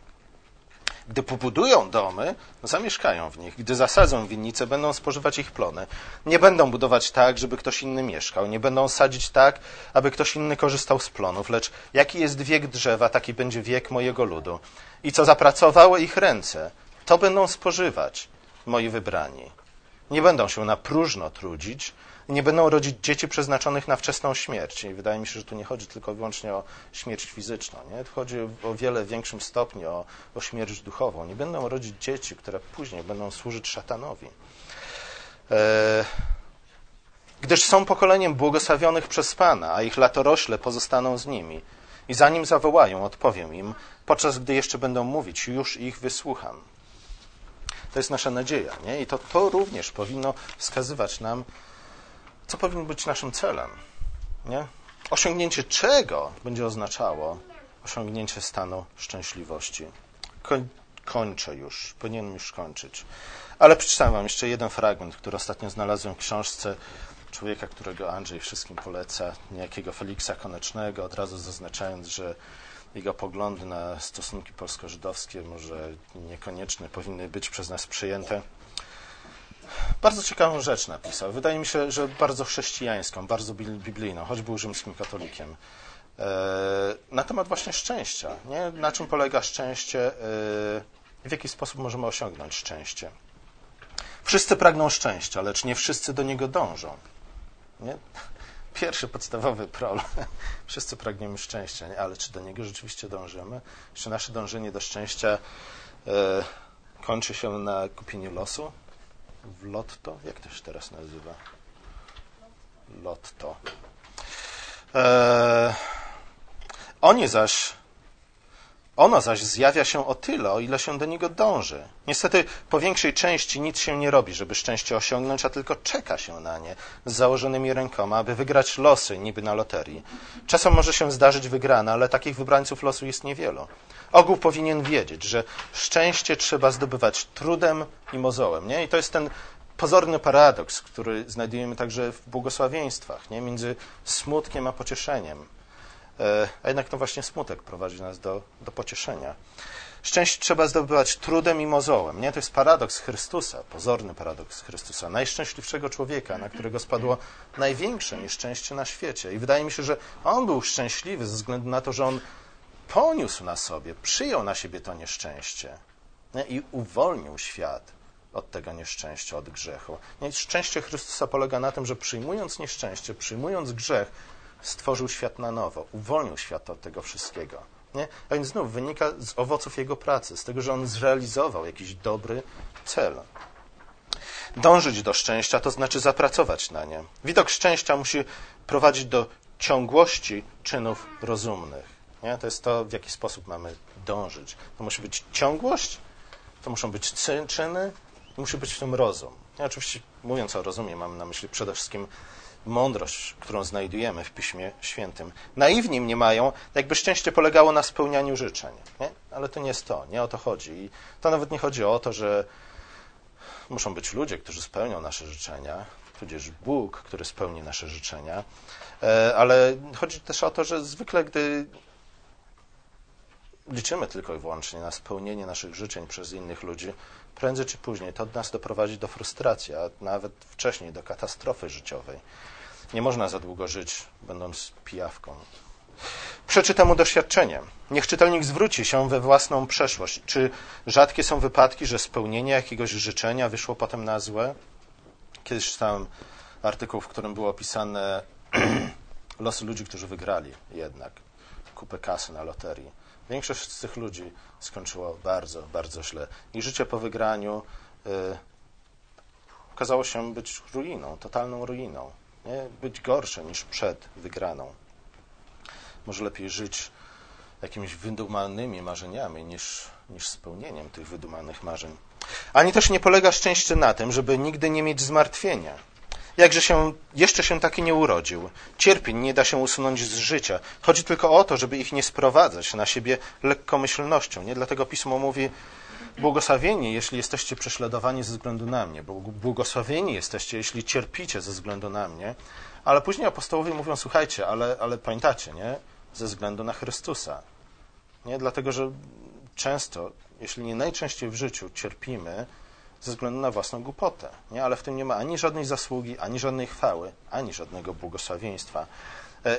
Gdy pobudują domy, zamieszkają w nich. Gdy zasadzą winnice, będą spożywać ich plony. Nie będą budować tak, żeby ktoś inny mieszkał. Nie będą sadzić tak, aby ktoś inny korzystał z plonów. Lecz jaki jest wiek drzewa, taki będzie wiek mojego ludu. I co zapracowały ich ręce, to będą spożywać moi wybrani. Nie będą się na próżno trudzić, nie będą rodzić dzieci przeznaczonych na wczesną śmierć. I wydaje mi się, że tu nie chodzi tylko i wyłącznie o śmierć fizyczną. Nie? Tu chodzi o wiele większym stopniu o, o śmierć duchową. Nie będą rodzić dzieci, które później będą służyć szatanowi. E, gdyż są pokoleniem błogosławionych przez Pana, a ich latorośle pozostaną z nimi. I zanim zawołają, odpowiem im, podczas gdy jeszcze będą mówić, już ich wysłucham. To jest nasza nadzieja. Nie? I to, to również powinno wskazywać nam, co powinno być naszym celem. Nie? Osiągnięcie czego będzie oznaczało osiągnięcie stanu szczęśliwości. Koń, kończę już, powinienem już kończyć. Ale przeczytałem Wam jeszcze jeden fragment, który ostatnio znalazłem w książce człowieka, którego Andrzej wszystkim poleca, niejakiego Feliksa Konecznego, od razu zaznaczając, że jego poglądy na stosunki polsko-żydowskie może niekoniecznie powinny być przez nas przyjęte. Bardzo ciekawą rzecz napisał. Wydaje mi się, że bardzo chrześcijańską, bardzo biblijną, choć był rzymskim katolikiem. E, na temat właśnie szczęścia. Nie? Na czym polega szczęście? E, w jaki sposób możemy osiągnąć szczęście? Wszyscy pragną szczęścia, lecz nie wszyscy do niego dążą. Nie? Pierwszy podstawowy problem. Wszyscy pragniemy szczęścia, nie? ale czy do niego rzeczywiście dążymy? Czy nasze dążenie do szczęścia e, kończy się na kupieniu losu? w lotto. Jak to się teraz nazywa? Lotto. Eee, oni zaś ono zaś zjawia się o tyle, o ile się do niego dąży. Niestety po większej części nic się nie robi, żeby szczęście osiągnąć, a tylko czeka się na nie z założonymi rękoma, aby wygrać losy niby na loterii. Czasem może się zdarzyć wygrana, ale takich wybrańców losu jest niewielu. Ogół powinien wiedzieć, że szczęście trzeba zdobywać trudem i mozołem. Nie? I to jest ten pozorny paradoks, który znajdujemy także w błogosławieństwach, nie? między smutkiem a pocieszeniem. E, a jednak to właśnie smutek prowadzi nas do, do pocieszenia. Szczęście trzeba zdobywać trudem i mozołem. Nie? To jest paradoks Chrystusa, pozorny paradoks Chrystusa, najszczęśliwszego człowieka, na którego spadło największe nieszczęście na świecie. I wydaje mi się, że on był szczęśliwy ze względu na to, że on poniósł na sobie, przyjął na siebie to nieszczęście nie? i uwolnił świat od tego nieszczęścia, od grzechu. Szczęście Chrystusa polega na tym, że przyjmując nieszczęście, przyjmując grzech, stworzył świat na nowo, uwolnił świat od tego wszystkiego. Nie? A więc znów wynika z owoców jego pracy, z tego, że on zrealizował jakiś dobry cel. Dążyć do szczęścia to znaczy zapracować na nie. Widok szczęścia musi prowadzić do ciągłości czynów rozumnych. Nie? To jest to, w jaki sposób mamy dążyć. To musi być ciągłość, to muszą być czyny, musi być w tym rozum. Oczywiście mówiąc o rozumie, mam na myśli przede wszystkim mądrość, którą znajdujemy w Piśmie Świętym. Naiwni mnie mają, jakby szczęście polegało na spełnianiu życzeń. Nie? Ale to nie jest to, nie o to chodzi. I to nawet nie chodzi o to, że muszą być ludzie, którzy spełnią nasze życzenia, tudzież Bóg, który spełni nasze życzenia, e, ale chodzi też o to, że zwykle, gdy liczymy tylko i wyłącznie na spełnienie naszych życzeń przez innych ludzi, prędzej czy później to od nas doprowadzi do frustracji, a nawet wcześniej do katastrofy życiowej. Nie można za długo żyć, będąc pijawką. Przeczy temu doświadczenie. Niech czytelnik zwróci się we własną przeszłość. Czy rzadkie są wypadki, że spełnienie jakiegoś życzenia wyszło potem na złe? Kiedyś czytałem artykuł, w którym było opisane losy ludzi, którzy wygrali jednak kupę kasy na loterii. Większość z tych ludzi skończyło bardzo, bardzo źle. Ich życie po wygraniu y, okazało się być ruiną, totalną ruiną. Nie? Być gorsze niż przed wygraną. Może lepiej żyć jakimiś wydumanymi marzeniami niż, niż spełnieniem tych wydumanych marzeń. Ani też nie polega szczęście na tym, żeby nigdy nie mieć zmartwienia. Jakże się, jeszcze się taki nie urodził. Cierpień nie da się usunąć z życia. Chodzi tylko o to, żeby ich nie sprowadzać na siebie lekkomyślnością. Nie? Dlatego Pismo mówi, błogosławieni, jeśli jesteście prześladowani ze względu na mnie. Błogosławieni jesteście, jeśli cierpicie ze względu na mnie. Ale później apostołowie mówią, słuchajcie, ale, ale pamiętacie, nie? Ze względu na Chrystusa. Nie? Dlatego, że często, jeśli nie najczęściej w życiu cierpimy, ze względu na własną głupotę. Nie? Ale w tym nie ma ani żadnej zasługi, ani żadnej chwały, ani żadnego błogosławieństwa. E,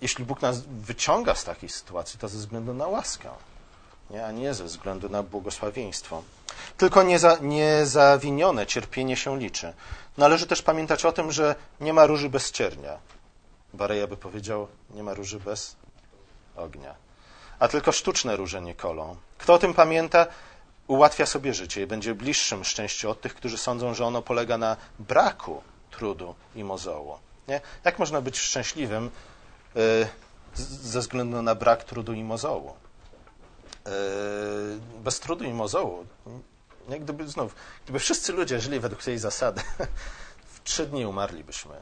jeśli Bóg nas wyciąga z takiej sytuacji, to ze względu na łaskę, nie? a nie ze względu na błogosławieństwo. Tylko nieza, niezawinione cierpienie się liczy. Należy też pamiętać o tym, że nie ma róży bez ciernia. Bareja by powiedział, nie ma róży bez ognia. A tylko sztuczne róże nie kolą. Kto o tym pamięta, ułatwia sobie życie i będzie bliższym szczęściu od tych, którzy sądzą, że ono polega na braku trudu i mozołu. Nie? Jak można być szczęśliwym yy, ze względu na brak trudu i mozołu? Yy, bez trudu i mozołu, nie? Gdyby, znów, gdyby wszyscy ludzie żyli według tej zasady, w trzy dni umarlibyśmy.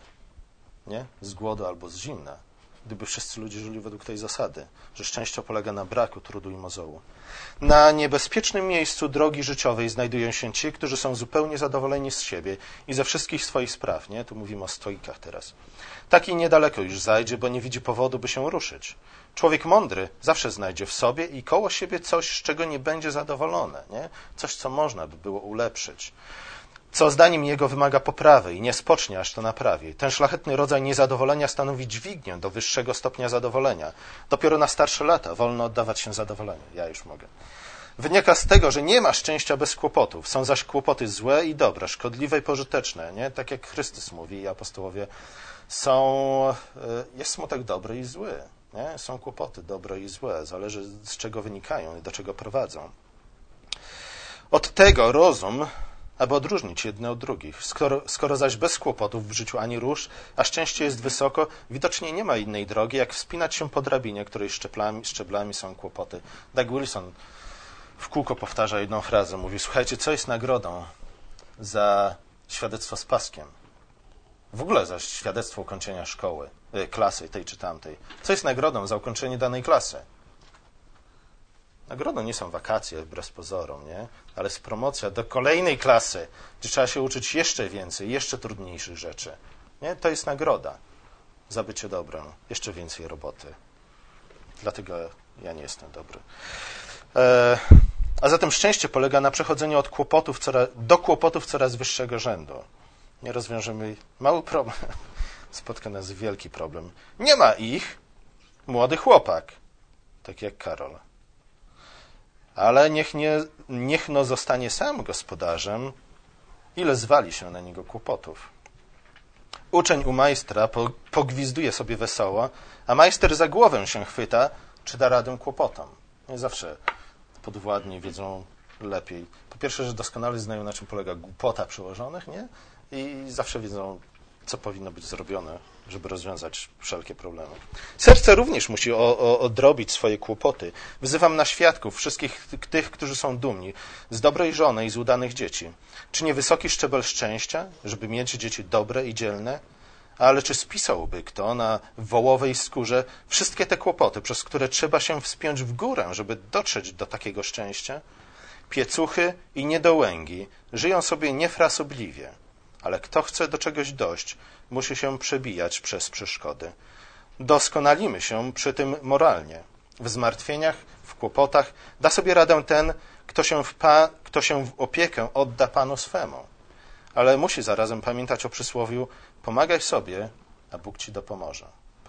Nie? Z głodu albo z zimna gdyby wszyscy ludzie żyli według tej zasady, że szczęście polega na braku trudu i mozołu. Na niebezpiecznym miejscu drogi życiowej znajdują się ci, którzy są zupełnie zadowoleni z siebie i ze wszystkich swoich spraw. Nie? Tu mówimy o stoikach teraz. Taki niedaleko już zajdzie, bo nie widzi powodu, by się ruszyć. Człowiek mądry zawsze znajdzie w sobie i koło siebie coś, z czego nie będzie zadowolony, nie? coś, co można by było ulepszyć co zdaniem jego wymaga poprawy i nie spocznie, aż to naprawi. Ten szlachetny rodzaj niezadowolenia stanowi dźwignię do wyższego stopnia zadowolenia. Dopiero na starsze lata wolno oddawać się zadowoleniu. Ja już mogę. Wynika z tego, że nie ma szczęścia bez kłopotów. Są zaś kłopoty złe i dobre, szkodliwe i pożyteczne. Nie? Tak jak Chrystus mówi i apostołowie, są, e, jest smutek dobry i zły. Nie? Są kłopoty dobre i złe. Zależy z czego wynikają i do czego prowadzą. Od tego rozum aby odróżnić jedne od drugich. Skoro, skoro zaś bez kłopotów w życiu ani róż, a szczęście jest wysoko, widocznie nie ma innej drogi, jak wspinać się po drabinie, której szczeblami, szczeblami są kłopoty. Doug Wilson w kółko powtarza jedną frazę. Mówi, słuchajcie, co jest nagrodą za świadectwo z paskiem? W ogóle za świadectwo ukończenia szkoły, y, klasy tej czy tamtej. Co jest nagrodą za ukończenie danej klasy? Nagrodą nie są wakacje, wbrew pozorom, nie? ale jest promocja do kolejnej klasy, gdzie trzeba się uczyć jeszcze więcej, jeszcze trudniejszych rzeczy. Nie? To jest nagroda za bycie dobrym, jeszcze więcej roboty. Dlatego ja nie jestem dobry. E, a zatem szczęście polega na przechodzeniu od kłopotów coraz, do kłopotów coraz wyższego rzędu. Nie rozwiążemy mały problem. Spotka nas wielki problem. Nie ma ich. Młody chłopak, tak jak Karol ale niech, nie, niech no zostanie sam gospodarzem, ile zwali się na niego kłopotów. Uczeń u majstra pogwizduje sobie wesoło, a majster za głowę się chwyta, czy da radę kłopotom. Nie zawsze podwładni wiedzą lepiej. Po pierwsze, że doskonale znają, na czym polega głupota przełożonych, nie? I zawsze wiedzą, co powinno być zrobione, żeby rozwiązać wszelkie problemy. Serce również musi o, o, odrobić swoje kłopoty. Wzywam na świadków wszystkich tych, którzy są dumni z dobrej żony i z udanych dzieci. Czy nie wysoki szczebel szczęścia, żeby mieć dzieci dobre i dzielne? Ale czy spisałby kto na wołowej skórze wszystkie te kłopoty, przez które trzeba się wspiąć w górę, żeby dotrzeć do takiego szczęścia? Piecuchy i niedołęgi żyją sobie niefrasobliwie ale kto chce do czegoś dojść, musi się przebijać przez przeszkody. Doskonalimy się przy tym moralnie. W zmartwieniach w kłopotach, da sobie radę ten, kto się w, pa, kto się w opiekę odda Panu swemu. Ale musi zarazem pamiętać o przysłowiu: pomagaj sobie, a Bóg ci dopomoże.